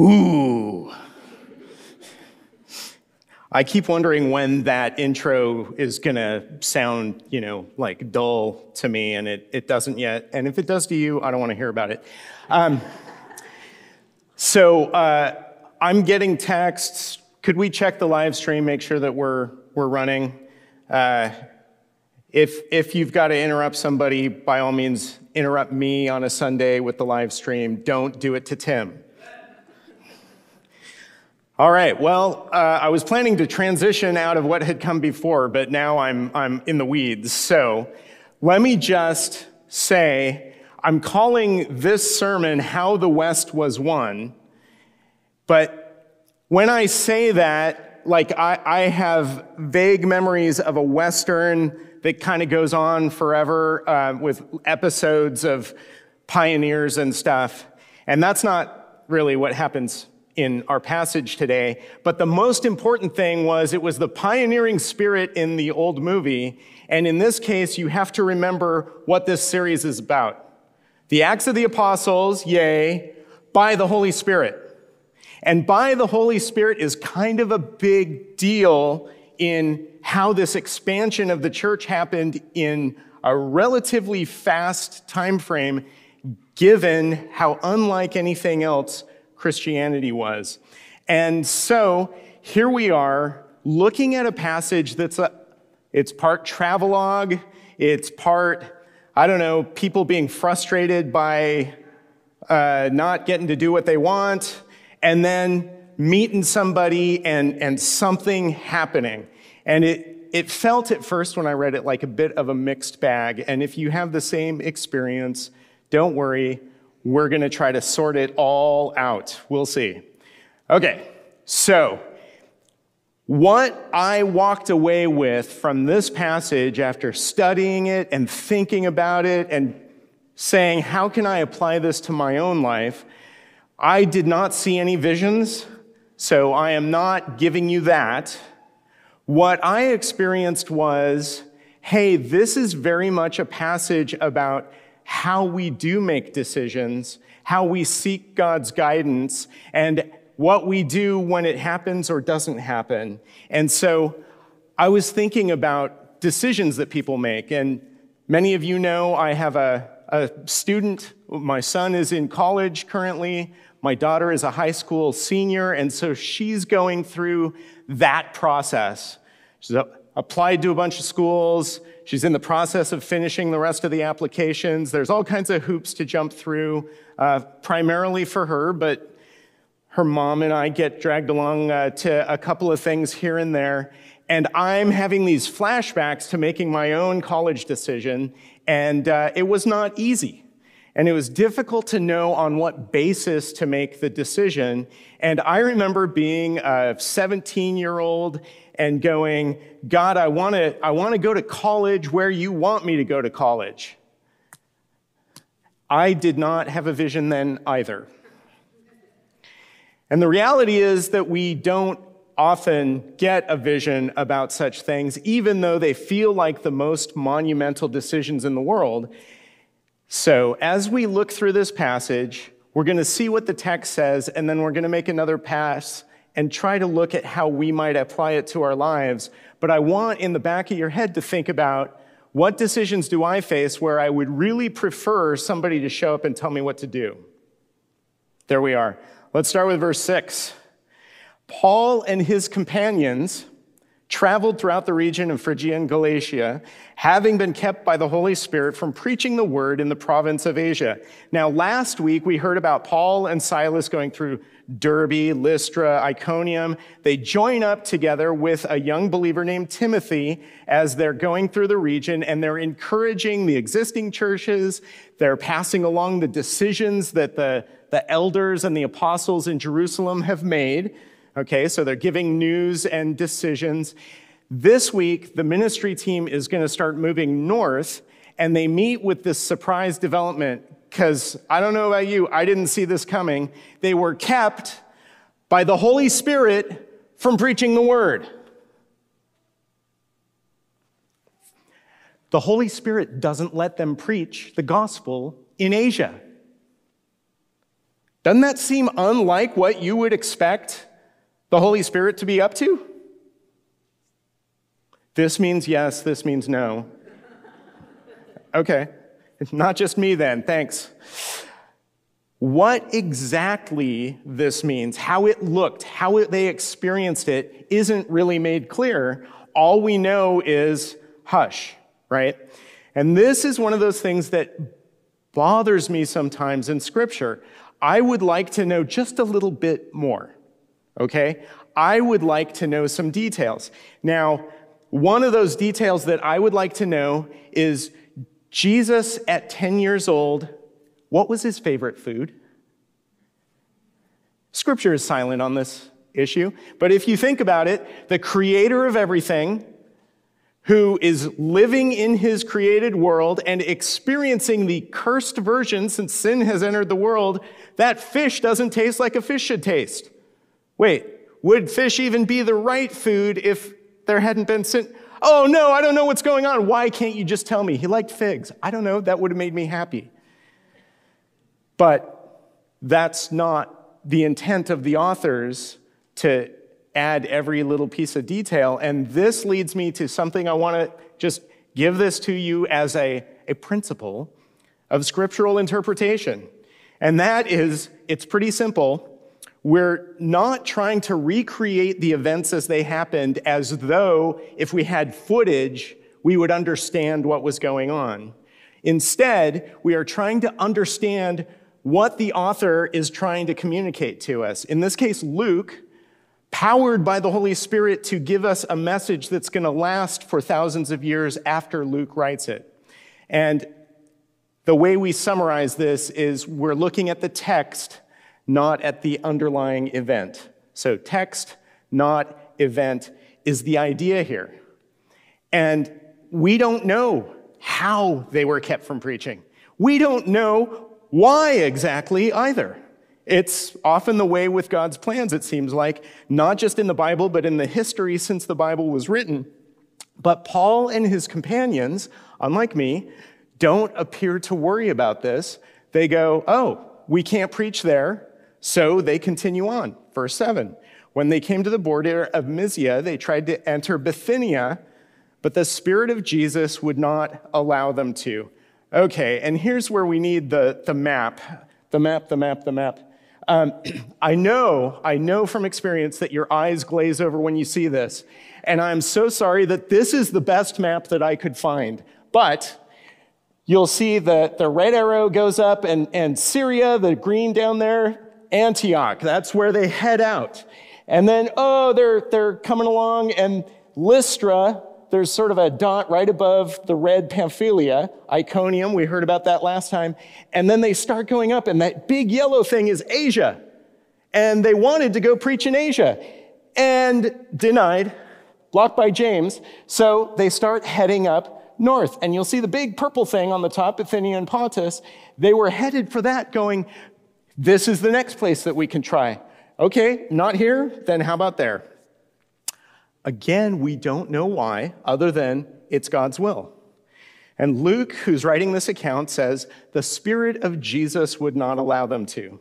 Ooh. I keep wondering when that intro is going to sound, you know, like dull to me, and it, it doesn't yet. And if it does to you, I don't want to hear about it. Um, so uh, I'm getting texts. Could we check the live stream, make sure that we're, we're running? Uh, if, if you've got to interrupt somebody, by all means, interrupt me on a Sunday with the live stream. Don't do it to Tim. All right, well, uh, I was planning to transition out of what had come before, but now I'm, I'm in the weeds. So let me just say I'm calling this sermon How the West Was Won. But when I say that, like I, I have vague memories of a Western that kind of goes on forever uh, with episodes of pioneers and stuff. And that's not really what happens in our passage today. But the most important thing was it was the pioneering spirit in the old movie. And in this case, you have to remember what this series is about. The Acts of the Apostles, yay, by the Holy Spirit. And by the Holy Spirit is kind of a big deal in how this expansion of the church happened in a relatively fast time frame given how unlike anything else Christianity was. And so here we are looking at a passage that's a, it's part travelogue, it's part, I don't know, people being frustrated by uh, not getting to do what they want, and then meeting somebody and, and something happening. And it, it felt at first when I read it like a bit of a mixed bag. And if you have the same experience, don't worry, we're going to try to sort it all out. We'll see. Okay, so what I walked away with from this passage after studying it and thinking about it and saying, how can I apply this to my own life? I did not see any visions, so I am not giving you that. What I experienced was, hey, this is very much a passage about how we do make decisions, how we seek God's guidance, and what we do when it happens or doesn't happen. And so I was thinking about decisions that people make. And many of you know I have a, a student. My son is in college currently. My daughter is a high school senior. And so she's going through that process. She's applied to a bunch of schools. She's in the process of finishing the rest of the applications. There's all kinds of hoops to jump through, uh, primarily for her, but her mom and I get dragged along uh, to a couple of things here and there. And I'm having these flashbacks to making my own college decision, and uh, it was not easy. And it was difficult to know on what basis to make the decision. And I remember being a 17 year old and going, God, I want to I want to go to college where you want me to go to college. I did not have a vision then either. And the reality is that we don't often get a vision about such things, even though they feel like the most monumental decisions in the world. So, as we look through this passage, we're going to see what the text says, and then we're going to make another pass and try to look at how we might apply it to our lives. But I want in the back of your head to think about what decisions do I face where I would really prefer somebody to show up and tell me what to do? There we are. Let's start with verse 6. Paul and his companions traveled throughout the region of Phrygia and Galatia, having been kept by the Holy Spirit from preaching the word in the province of Asia. Now, last week we heard about Paul and Silas going through Derbe, Lystra, Iconium. They join up together with a young believer named Timothy as they're going through the region and they're encouraging the existing churches. They're passing along the decisions that the, the elders and the apostles in Jerusalem have made. Okay, so they're giving news and decisions. This week, the ministry team is going to start moving north and they meet with this surprise development because I don't know about you, I didn't see this coming. They were kept by the Holy Spirit from preaching the word. The Holy Spirit doesn't let them preach the gospel in Asia. Doesn't that seem unlike what you would expect the Holy Spirit to be up to? This means yes, this means no. Okay, not just me then, thanks. What exactly this means, how it looked, how it, they experienced it, isn't really made clear. All we know is hush, right? And this is one of those things that bothers me sometimes in Scripture. I would like to know just a little bit more, okay? I would like to know some details. Now, one of those details that I would like to know is Jesus at 10 years old, what was his favorite food? Scripture is silent on this issue, but if you think about it, the creator of everything, who is living in his created world and experiencing the cursed version since sin has entered the world, that fish doesn't taste like a fish should taste. Wait, would fish even be the right food if there hadn't been sin? Oh no, I don't know what's going on. Why can't you just tell me? He liked figs. I don't know, that would have made me happy. But that's not the intent of the authors to add every little piece of detail. And this leads me to something I want to just give this to you as a, a principle of scriptural interpretation. And that is, it's pretty simple. We're not trying to recreate the events as they happened as though if we had footage, we would understand what was going on. Instead, we are trying to understand what the author is trying to communicate to us. In this case, Luke, powered by the Holy Spirit to give us a message that's going to last for thousands of years after Luke writes it. And the way we summarize this is we're looking at the text not at the underlying event. So, text, not event, is the idea here. And we don't know how they were kept from preaching. We don't know why exactly either. It's often the way with God's plans, it seems like, not just in the Bible, but in the history since the Bible was written. But Paul and his companions, unlike me, don't appear to worry about this. They go, oh, we can't preach there. So they continue on. Verse 7 When they came to the border of Mysia, they tried to enter Bithynia, but the Spirit of Jesus would not allow them to. Okay, and here's where we need the, the map the map, the map, the map. Um, I know, I know from experience that your eyes glaze over when you see this. And I'm so sorry that this is the best map that I could find. But you'll see that the red arrow goes up, and, and Syria, the green down there, Antioch. That's where they head out. And then, oh, they're, they're coming along, and Lystra, there's sort of a dot right above the red Pamphylia, Iconium, we heard about that last time. And then they start going up, and that big yellow thing is Asia. And they wanted to go preach in Asia and denied, blocked by James. So they start heading up north. And you'll see the big purple thing on the top, Bithynia and Pontus. They were headed for that, going, this is the next place that we can try. Okay, not here, then how about there? Again, we don't know why, other than it's God's will. And Luke, who's writing this account, says the Spirit of Jesus would not allow them to.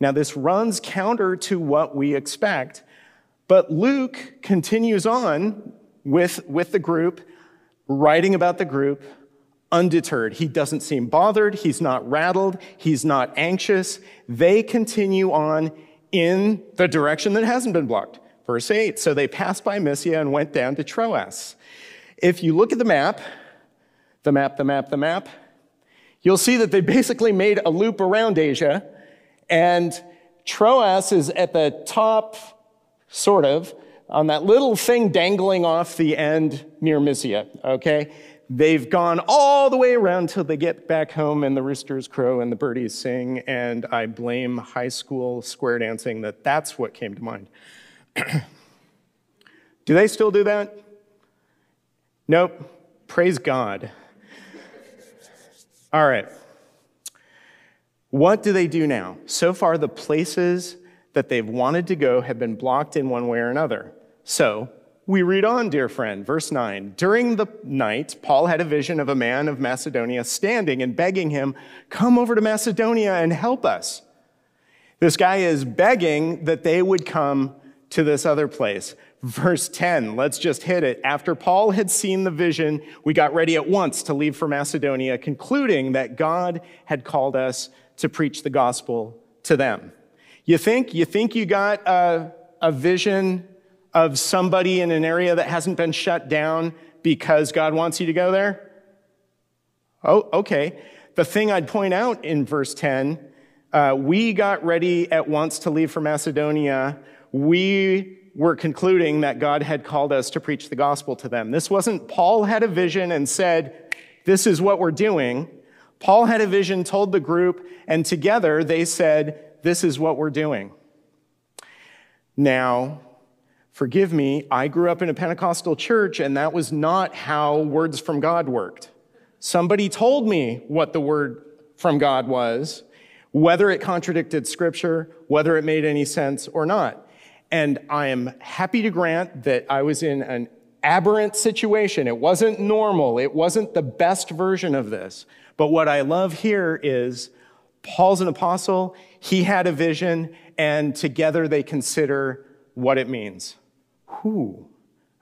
Now, this runs counter to what we expect, but Luke continues on with, with the group, writing about the group, undeterred. He doesn't seem bothered. He's not rattled. He's not anxious. They continue on in the direction that hasn't been blocked. Verse 8 So they passed by Mysia and went down to Troas. If you look at the map, the map, the map, the map, you'll see that they basically made a loop around Asia, and Troas is at the top, sort of, on that little thing dangling off the end near Mysia, okay? They've gone all the way around till they get back home and the roosters crow and the birdies sing, and I blame high school square dancing that that's what came to mind. do they still do that? Nope. Praise God. All right. What do they do now? So far, the places that they've wanted to go have been blocked in one way or another. So, we read on, dear friend, verse 9. During the night, Paul had a vision of a man of Macedonia standing and begging him, Come over to Macedonia and help us. This guy is begging that they would come to this other place. Verse 10, let's just hit it. After Paul had seen the vision, we got ready at once to leave for Macedonia, concluding that God had called us to preach the gospel to them. You think? You think you got a, a vision of somebody in an area that hasn't been shut down because God wants you to go there? Oh, okay. The thing I'd point out in verse 10 uh, we got ready at once to leave for Macedonia. We were concluding that God had called us to preach the gospel to them. This wasn't Paul had a vision and said, This is what we're doing. Paul had a vision, told the group, and together they said, This is what we're doing. Now, forgive me, I grew up in a Pentecostal church, and that was not how words from God worked. Somebody told me what the word from God was, whether it contradicted scripture, whether it made any sense or not. And I am happy to grant that I was in an aberrant situation. It wasn't normal. It wasn't the best version of this. But what I love here is Paul's an apostle. He had a vision, and together they consider what it means. Who?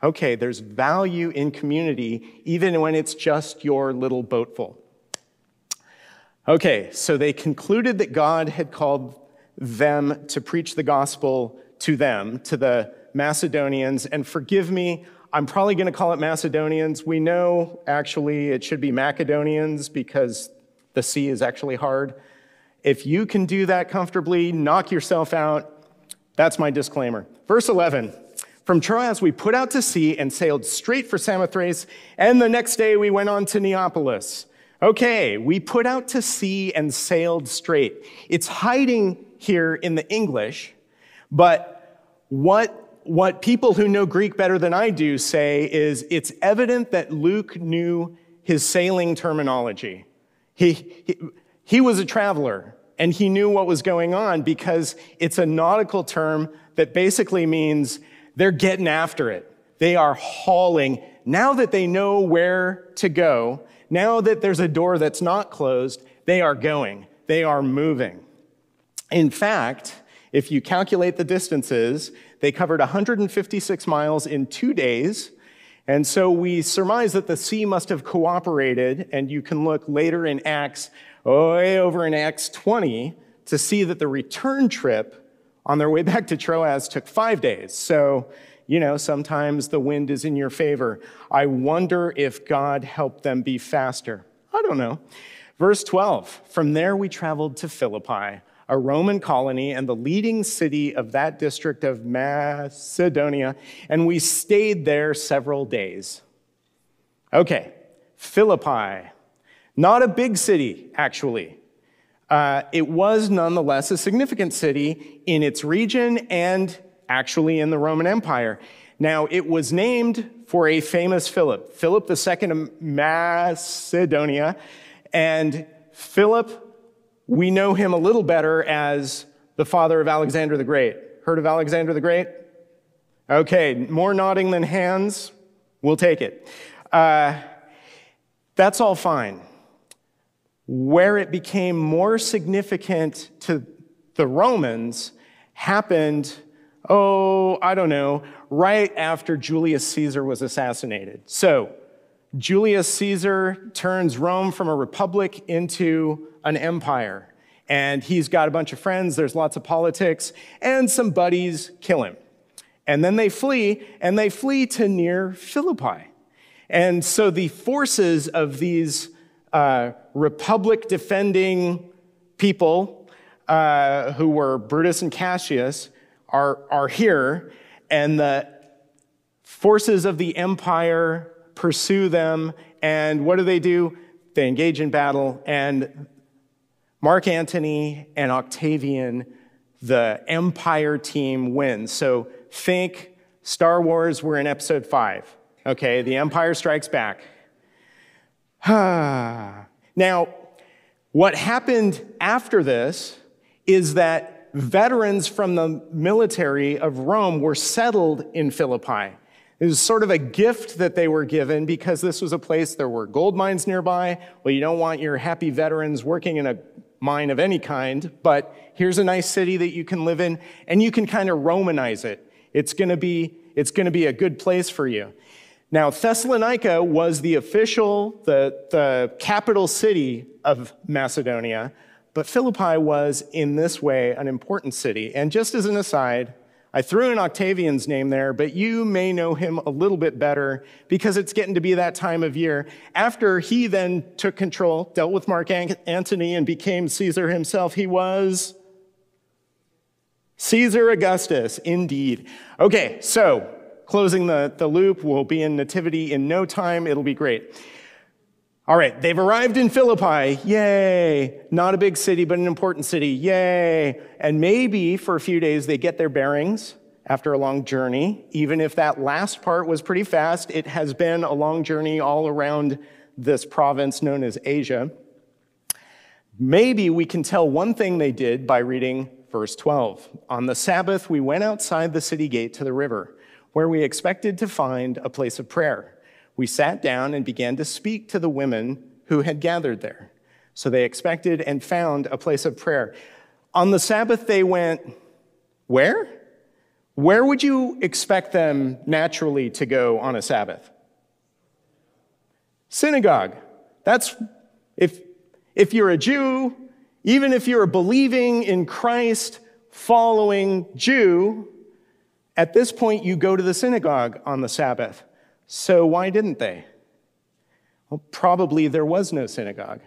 Okay, there's value in community, even when it's just your little boatful. Okay, so they concluded that God had called them to preach the gospel to them, to the Macedonians. And forgive me, I'm probably going to call it Macedonians. We know actually it should be Macedonians because the C is actually hard. If you can do that comfortably, knock yourself out. That's my disclaimer. Verse 11. From Troas, we put out to sea and sailed straight for Samothrace, and the next day we went on to Neapolis. Okay, we put out to sea and sailed straight. It's hiding here in the English but what, what people who know Greek better than I do say is it's evident that Luke knew his sailing terminology. He, he, he was a traveler and he knew what was going on because it's a nautical term that basically means they're getting after it. They are hauling. Now that they know where to go, now that there's a door that's not closed, they are going. They are moving. In fact, if you calculate the distances, they covered 156 miles in two days. And so we surmise that the sea must have cooperated, and you can look later in Acts, way over in Acts 20, to see that the return trip on their way back to Troas took five days. So, you know, sometimes the wind is in your favor. I wonder if God helped them be faster. I don't know. Verse 12 From there we traveled to Philippi a Roman colony and the leading city of that district of Macedonia, and we stayed there several days. Okay, Philippi, not a big city, actually. Uh, it was nonetheless a significant city in its region and actually in the Roman Empire. Now, it was named for a famous Philip, Philip II of Macedonia, and Philip we know him a little better as the father of Alexander the Great. Heard of Alexander the Great? Okay, more nodding than hands. We'll take it. Uh, that's all fine. Where it became more significant to the Romans happened, oh, I don't know, right after Julius Caesar was assassinated. So, Julius Caesar turns Rome from a republic into an empire. And he's got a bunch of friends, there's lots of politics, and some buddies kill him. And then they flee, and they flee to near Philippi. And so the forces of these uh, republic defending people uh, who were Brutus and Cassius are, are here, and the forces of the empire pursue them. And what do they do? They engage in battle, and Mark Antony and Octavian, the Empire team wins. So think Star Wars, we're in episode five. Okay, the Empire strikes back. Now, what happened after this is that veterans from the military of Rome were settled in Philippi. It was sort of a gift that they were given because this was a place there were gold mines nearby. Well, you don't want your happy veterans working in a mine of any kind, but here's a nice city that you can live in, and you can kind of Romanize it. It's going to be it's going to be a good place for you. Now, Thessalonica was the official, the, the capital city of Macedonia, but Philippi was, in this way, an important city. And just as an aside, I threw in Octavian's name there, but you may know him a little bit better because it's getting to be that time of year. After he then took control, dealt with Mark Antony, and became Caesar himself, he was Caesar Augustus, indeed. Okay, so closing the, the loop. We'll be in Nativity in no time. It'll be great. All right, they've arrived in Philippi. Yay. Not a big city, but an important city. Yay. And maybe for a few days they get their bearings after a long journey. Even if that last part was pretty fast, it has been a long journey all around this province known as Asia. Maybe we can tell one thing they did by reading verse 12. On the Sabbath, we went outside the city gate to the river where we expected to find a place of prayer. We sat down and began to speak to the women who had gathered there. So they expected and found a place of prayer. On the Sabbath, they went, Where? Where would you expect them naturally to go on a Sabbath? Synagogue. That's, if, if you're a Jew, even if you're a believing in Christ, following Jew, at this point, you go to the synagogue on the Sabbath. So why didn't they? Well, probably there was no synagogue.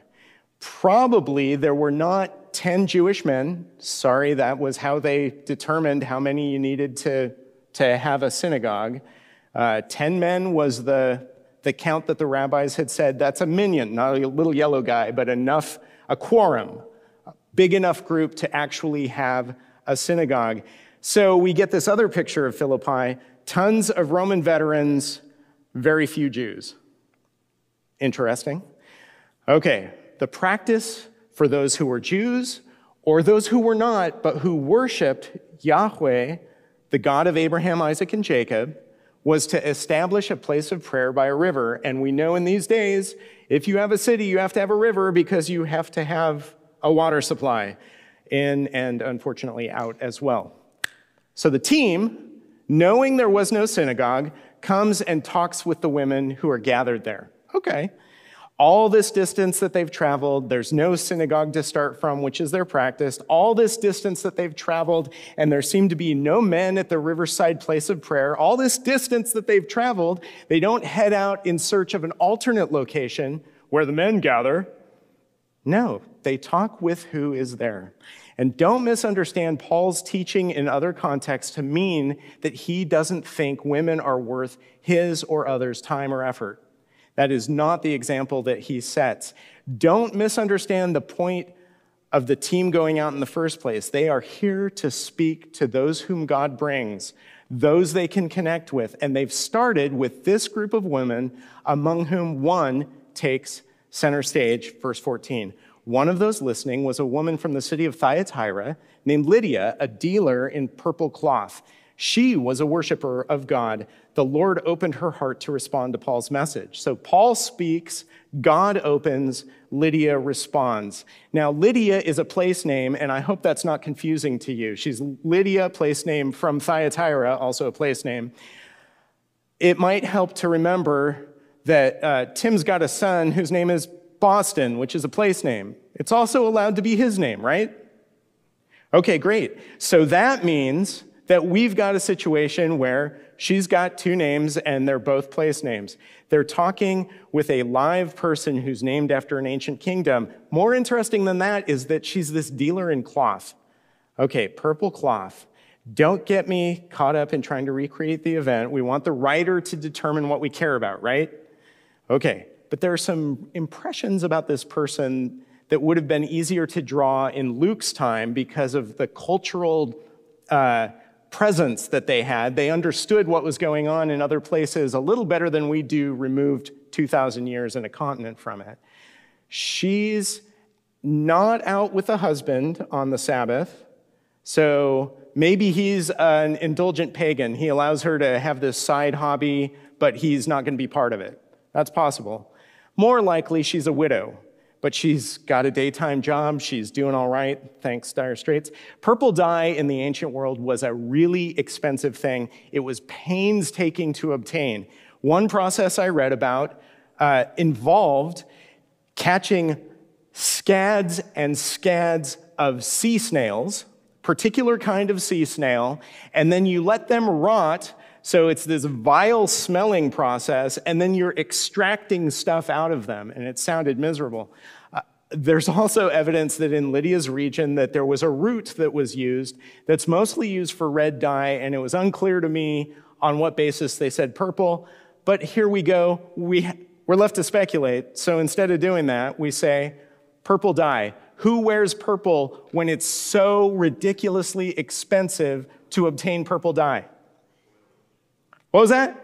Probably there were not 10 Jewish men. Sorry, that was how they determined how many you needed to, to have a synagogue. Uh, 10 men was the, the count that the rabbis had said. That's a minyan, not a little yellow guy, but enough, a quorum, a big enough group to actually have a synagogue. So we get this other picture of Philippi tons of Roman veterans, very few Jews. Interesting. Okay, the practice for those who were Jews or those who were not, but who worshiped Yahweh, the God of Abraham, Isaac, and Jacob, was to establish a place of prayer by a river. And we know in these days, if you have a city, you have to have a river because you have to have a water supply in and unfortunately out as well. So the team, knowing there was no synagogue, comes and talks with the women who are gathered there. Okay. All this distance that they've traveled, there's no synagogue to start from, which is their practice. All this distance that they've traveled, and there seem to be no men at the riverside place of prayer. All this distance that they've traveled, they don't head out in search of an alternate location where the men gather. No, they talk with who is there. And don't misunderstand Paul's teaching in other contexts to mean that he doesn't think women are worth his or others' time or effort. That is not the example that he sets. Don't misunderstand the point of the team going out in the first place. They are here to speak to those whom God brings, those they can connect with. And they've started with this group of women, among whom one takes center stage, verse 14. One of those listening was a woman from the city of Thyatira named Lydia, a dealer in purple cloth. She was a worshiper of God. The Lord opened her heart to respond to Paul's message. So Paul speaks, God opens, Lydia responds. Now, Lydia is a place name, and I hope that's not confusing to you. She's Lydia, place name from Thyatira, also a place name. It might help to remember that uh, Tim's got a son whose name is Boston, which is a place name. It's also allowed to be his name, right? Okay, great. So that means that we've got a situation where she's got two names and they're both place names. They're talking with a live person who's named after an ancient kingdom. More interesting than that is that she's this dealer in cloth. Okay, purple cloth. Don't get me caught up in trying to recreate the event. We want the writer to determine what we care about, right? Okay, but there are some impressions about this person that would have been easier to draw in Luke's time because of the cultural uh, presence that they had. They understood what was going on in other places a little better than we do, removed 2,000 years in a continent from it. She's not out with a husband on the Sabbath, so maybe he's an indulgent pagan. He allows her to have this side hobby, but he's not going to be part of it. That's possible. More likely, she's a widow but she's got a daytime job. She's doing all right, thanks Dire Straits. Purple dye in the ancient world was a really expensive thing. It was painstaking to obtain. One process I read about uh, involved catching scads and scads of sea snails, particular kind of sea snail, and then you let them rot so it's this vile smelling process, and then you're extracting stuff out of them, and it sounded miserable. Uh, there's also evidence that in Lydia's region that there was a root that was used that's mostly used for red dye, and it was unclear to me on what basis they said purple. But here we go. We, we're left to speculate. So instead of doing that, we say purple dye. Who wears purple when it's so ridiculously expensive to obtain purple dye? What was that?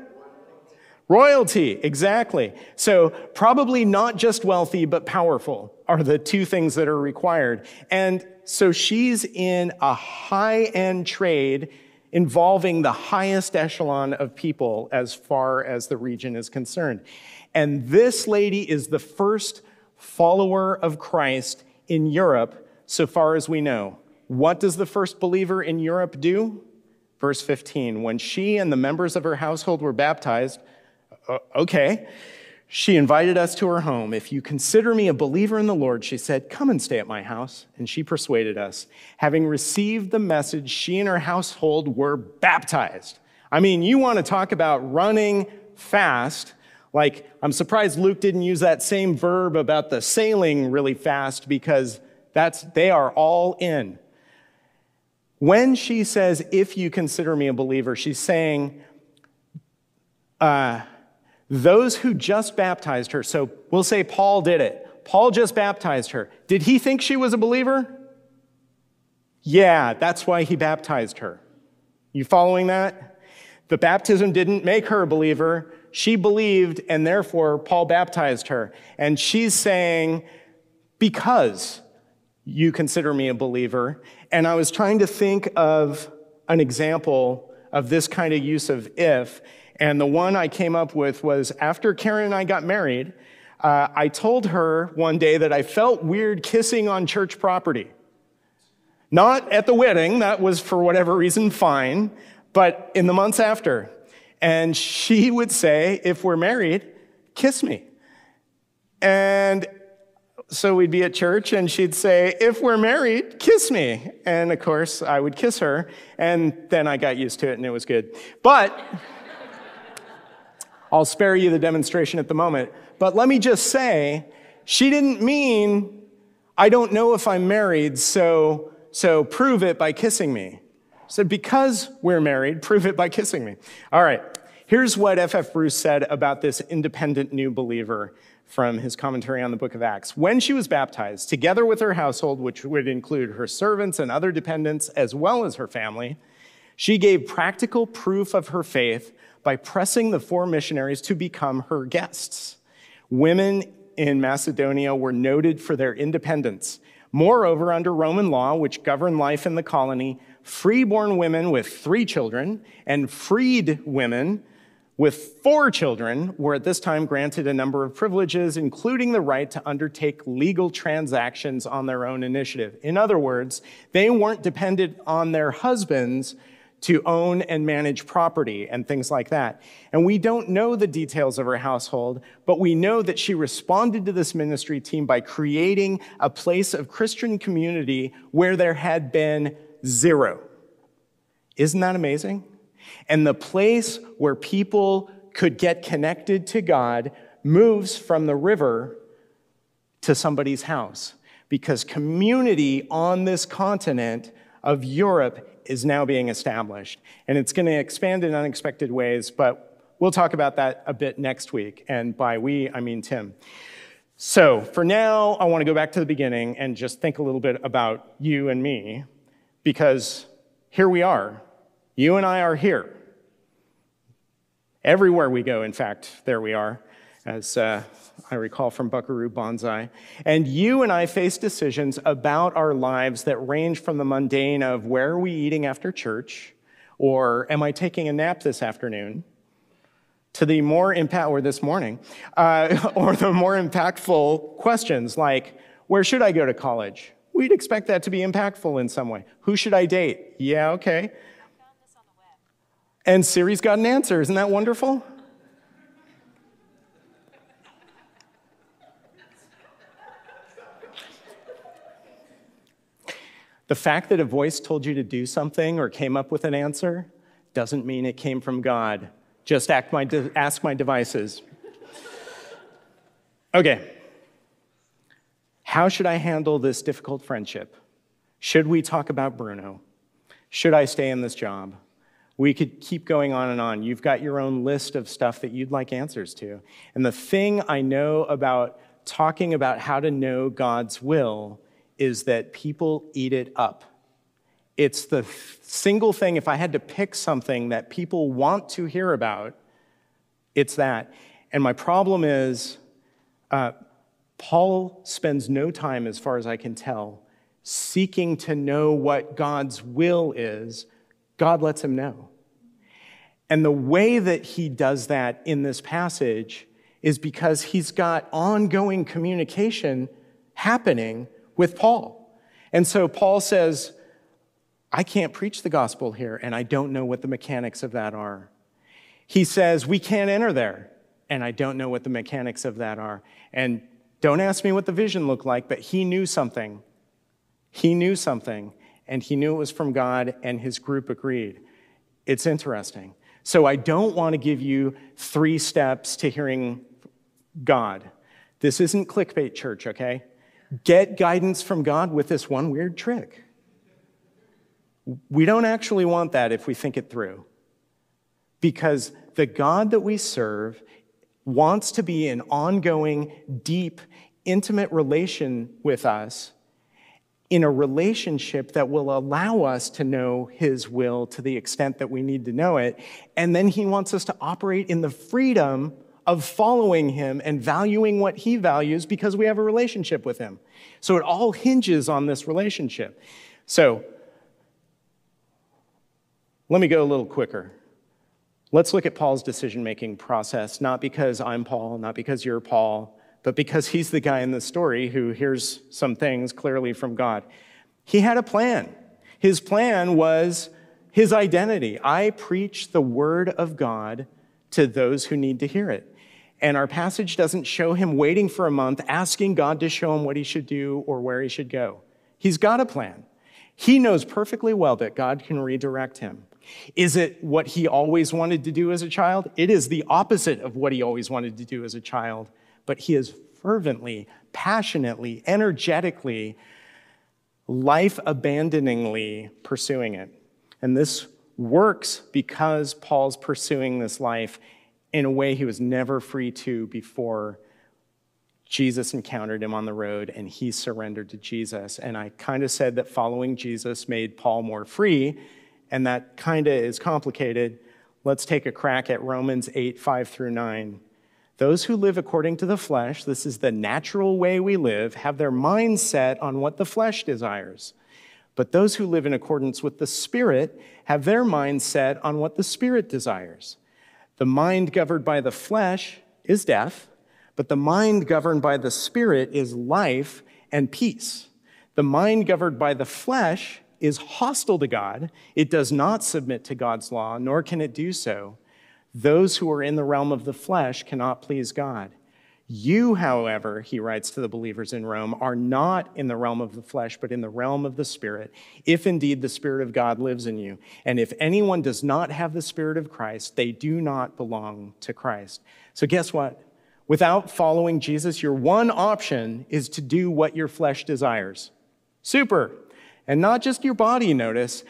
Royalty, exactly. So, probably not just wealthy, but powerful are the two things that are required. And so, she's in a high end trade involving the highest echelon of people as far as the region is concerned. And this lady is the first follower of Christ in Europe, so far as we know. What does the first believer in Europe do? Verse 15, when she and the members of her household were baptized, uh, okay, she invited us to her home. If you consider me a believer in the Lord, she said, come and stay at my house. And she persuaded us. Having received the message, she and her household were baptized. I mean, you want to talk about running fast. Like, I'm surprised Luke didn't use that same verb about the sailing really fast because that's, they are all in. When she says, if you consider me a believer, she's saying, uh, those who just baptized her, so we'll say Paul did it. Paul just baptized her. Did he think she was a believer? Yeah, that's why he baptized her. You following that? The baptism didn't make her a believer. She believed, and therefore Paul baptized her. And she's saying, because you consider me a believer. And I was trying to think of an example of this kind of use of if. And the one I came up with was after Karen and I got married, uh, I told her one day that I felt weird kissing on church property. Not at the wedding, that was for whatever reason fine, but in the months after. And she would say, if we're married, kiss me. So we'd be at church and she'd say, If we're married, kiss me. And of course, I would kiss her. And then I got used to it and it was good. But I'll spare you the demonstration at the moment. But let me just say, she didn't mean, I don't know if I'm married, so, so prove it by kissing me. So because we're married, prove it by kissing me. All right. Here's what F.F. Bruce said about this independent new believer from his commentary on the book of Acts. When she was baptized, together with her household, which would include her servants and other dependents, as well as her family, she gave practical proof of her faith by pressing the four missionaries to become her guests. Women in Macedonia were noted for their independence. Moreover, under Roman law, which governed life in the colony, freeborn women with three children and freed women with four children were at this time granted a number of privileges, including the right to undertake legal transactions on their own initiative. In other words, they weren't dependent on their husbands to own and manage property and things like that. And we don't know the details of her household, but we know that she responded to this ministry team by creating a place of Christian community where there had been zero. Isn't that amazing? And the place where people could get connected to God moves from the river to somebody's house because community on this continent of Europe is now being established. And it's going to expand in unexpected ways, but we'll talk about that a bit next week. And by we, I mean Tim. So for now, I want to go back to the beginning and just think a little bit about you and me because here we are. You and I are here. Everywhere we go, in fact, there we are, as uh, I recall from Buckaroo Banzai. And you and I face decisions about our lives that range from the mundane of where are we eating after church, or am I taking a nap this afternoon, to the more impact, or this morning, uh, or the more impactful questions like, where should I go to college? We'd expect that to be impactful in some way. Who should I date? Yeah, okay. And Siri's got an answer. Isn't that wonderful? The fact that a voice told you to do something or came up with an answer doesn't mean it came from God. Just my de- ask my devices. Okay. How should I handle this difficult friendship? Should we talk about Bruno? Should I stay in this job? We could keep going on and on. You've got your own list of stuff that you'd like answers to. And the thing I know about talking about how to know God's will is that people eat it up. It's the single thing, if I had to pick something that people want to hear about, it's that. And my problem is, uh, Paul spends no time, as far as I can tell, seeking to know what God's will is. God lets him know. And the way that he does that in this passage is because he's got ongoing communication happening with Paul. And so Paul says, I can't preach the gospel here, and I don't know what the mechanics of that are. He says, We can't enter there, and I don't know what the mechanics of that are. And don't ask me what the vision looked like, but he knew something. He knew something, and he knew it was from God, and his group agreed. It's interesting. So I don't want to give you three steps to hearing God. This isn't clickbait church, okay? get guidance from God with this one weird trick. We don't actually want that if we think it through. Because the God that we serve wants to be an ongoing, deep, intimate relation with us in a relationship that will allow us to know His will to the extent that we need to know it. And then He wants us to operate in the freedom of following him and valuing what he values because we have a relationship with him. So it all hinges on this relationship. So let me go a little quicker. Let's look at Paul's decision making process, not because I'm Paul, not because you're Paul, but because he's the guy in the story who hears some things clearly from God. He had a plan. His plan was his identity. I preach the word of God to those who need to hear it. And our passage doesn't show him waiting for a month, asking God to show him what he should do or where he should go. He's got a plan. He knows perfectly well that God can redirect him. Is it what he always wanted to do as a child? It is the opposite of what he always wanted to do as a child, but he is fervently, passionately, energetically, life abandoningly pursuing it. And this works because Paul's pursuing this life in a way he was never free to before Jesus encountered him on the road and he surrendered to Jesus. And I kind of said that following Jesus made Paul more free, and that kind of is complicated. Let's take a crack at Romans 8, 5 through 9. Those who live according to the flesh, this is the natural way we live, have their mind set on what the flesh desires. But those who live in accordance with the Spirit have their mind set on what the Spirit desires. The mind governed by the flesh is death, but the mind governed by the Spirit is life and peace. The mind governed by the flesh is hostile to God. It does not submit to God's law, nor can it do so. Those who are in the realm of the flesh cannot please God. You, however, he writes to the believers in Rome, are not in the realm of the flesh, but in the realm of the Spirit, if indeed the Spirit of God lives in you. And if anyone does not have the Spirit of Christ, they do not belong to Christ. So, guess what? Without following Jesus, your one option is to do what your flesh desires. Super. And not just your body, notice,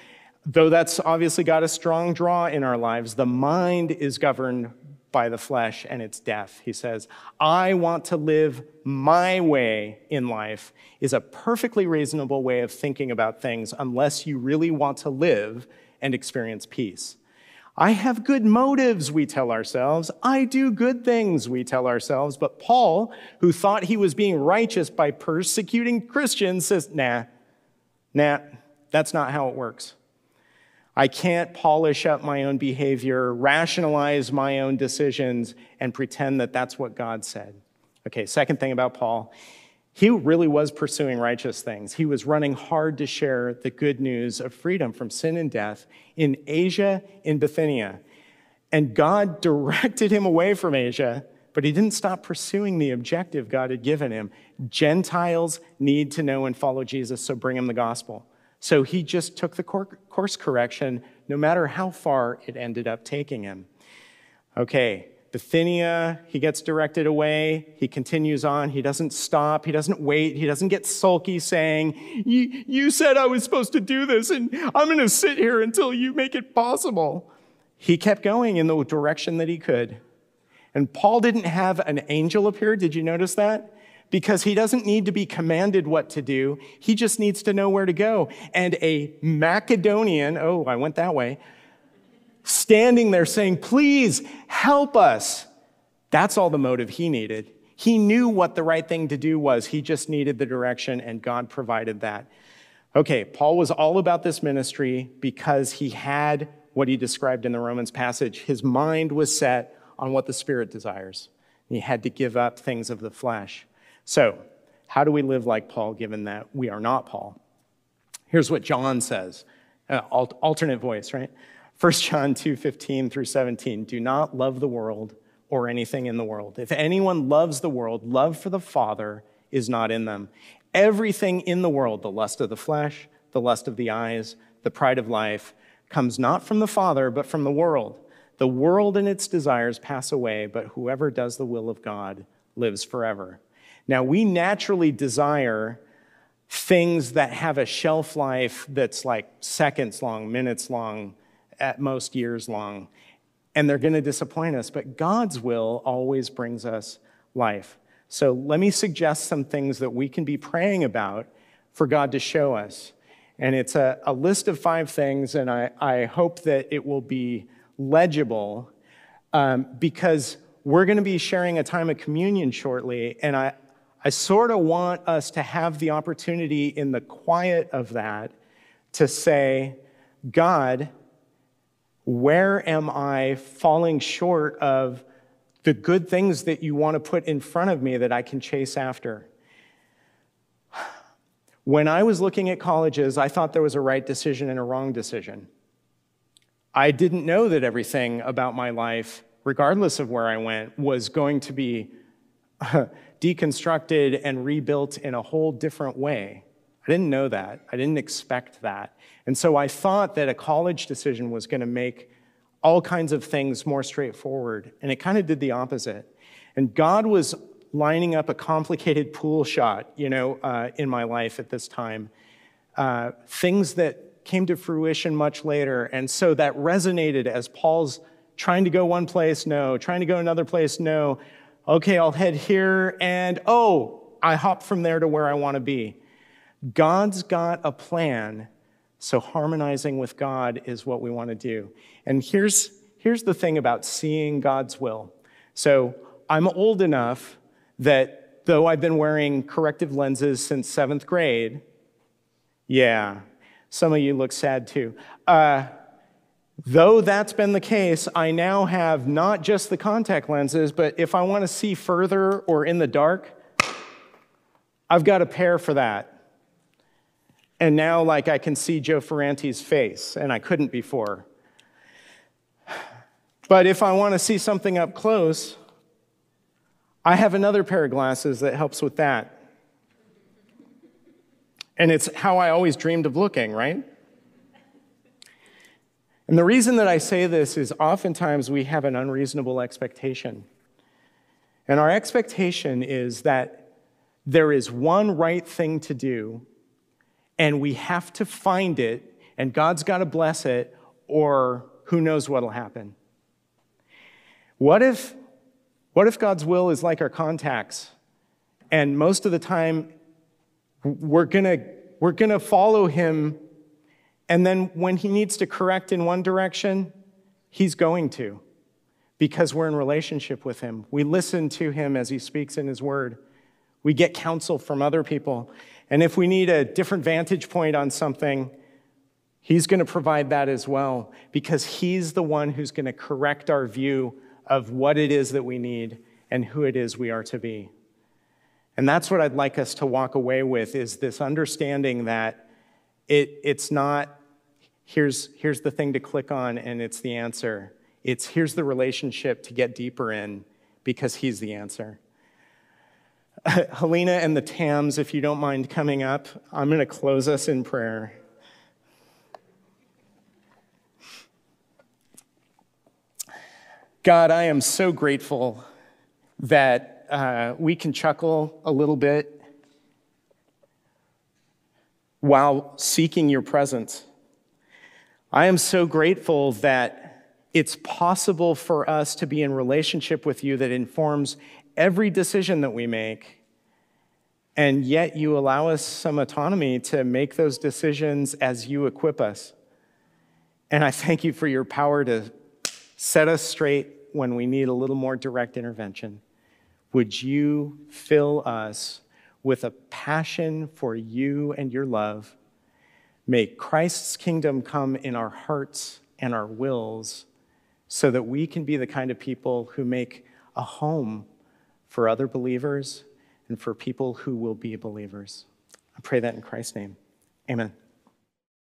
though that's obviously got a strong draw in our lives, the mind is governed by the flesh and its death. He says, I want to live my way in life is a perfectly reasonable way of thinking about things unless you really want to live and experience peace. I have good motives, we tell ourselves. I do good things, we tell ourselves. But Paul, who thought he was being righteous by persecuting Christians, says, nah, nah, that's not how it works. I can't polish up my own behavior, rationalize my own decisions, and pretend that that's what God said. Okay, second thing about Paul, he really was pursuing righteous things. He was running hard to share the good news of freedom from sin and death in Asia, in Bithynia. And God directed him away from Asia, but he didn't stop pursuing the objective God had given him. Gentiles need to know and follow Jesus, so bring him the gospel. So he just took the course correction, no matter how far it ended up taking him. Okay, Bithynia, he gets directed away. He continues on. He doesn't stop. He doesn't wait. He doesn't get sulky saying, You said I was supposed to do this, and I'm going to sit here until you make it possible. He kept going in the direction that he could. And Paul didn't have an angel appear. Did you notice that? Because he doesn't need to be commanded what to do. He just needs to know where to go. And a Macedonian, oh, I went that way, standing there saying, Please help us. That's all the motive he needed. He knew what the right thing to do was. He just needed the direction, and God provided that. Okay, Paul was all about this ministry because he had what he described in the Romans passage. His mind was set on what the Spirit desires. He had to give up things of the flesh. So, how do we live like Paul given that we are not Paul? Here's what John says, uh, alternate voice, right? 1 John 2 15 through 17. Do not love the world or anything in the world. If anyone loves the world, love for the Father is not in them. Everything in the world, the lust of the flesh, the lust of the eyes, the pride of life, comes not from the Father, but from the world. The world and its desires pass away, but whoever does the will of God lives forever. Now, we naturally desire things that have a shelf life that's like seconds long, minutes long, at most years long, and they're going to disappoint us. But God's will always brings us life. So let me suggest some things that we can be praying about for God to show us. And it's a, a list of five things, and I, I hope that it will be legible um, because we're going to be sharing a time of communion shortly, and I, I sort of want us to have the opportunity in the quiet of that to say, God, where am I falling short of the good things that you want to put in front of me that I can chase after? When I was looking at colleges, I thought there was a right decision and a wrong decision. I didn't know that everything about my life, regardless of where I went, was going to be deconstructed and rebuilt in a whole different way. I didn't know that. I didn't expect that. And so I thought that a college decision was going to make all kinds of things more straightforward. And it kind of did the opposite. And God was lining up a complicated pool shot, you know, uh, in my life at this time. Uh, things that came to fruition much later. And so that resonated as Paul's trying to go one place, no, trying to go another place, no, Okay, I'll head here, and oh, I hop from there to where I want to be. God's got a plan, so harmonizing with God is what we want to do. And here's, here's the thing about seeing God's will. So I'm old enough that though I've been wearing corrective lenses since seventh grade, yeah, some of you look sad too. Uh, Though that's been the case, I now have not just the contact lenses, but if I want to see further or in the dark, I've got a pair for that. And now, like, I can see Joe Ferranti's face, and I couldn't before. But if I want to see something up close, I have another pair of glasses that helps with that. And it's how I always dreamed of looking, right? And the reason that I say this is oftentimes we have an unreasonable expectation. And our expectation is that there is one right thing to do, and we have to find it, and God's got to bless it, or who knows what'll happen. What if, what if God's will is like our contacts, and most of the time we're gonna, we're gonna follow Him and then when he needs to correct in one direction, he's going to because we're in relationship with him. We listen to him as he speaks in his word. We get counsel from other people. And if we need a different vantage point on something, He's going to provide that as well because He's the one who's going to correct our view of what it is that we need and who it is we are to be. And that's what I'd like us to walk away with is this understanding that it, it's not here's, here's the thing to click on and it's the answer. It's here's the relationship to get deeper in because he's the answer. Helena and the Tams, if you don't mind coming up, I'm going to close us in prayer. God, I am so grateful that uh, we can chuckle a little bit while seeking your presence. I am so grateful that it's possible for us to be in relationship with you that informs every decision that we make. And yet you allow us some autonomy to make those decisions as you equip us. And I thank you for your power to set us straight when we need a little more direct intervention. Would you fill us with a passion for you and your love? May Christ's kingdom come in our hearts and our wills so that we can be the kind of people who make a home for other believers and for people who will be believers. I pray that in Christ's name. Amen.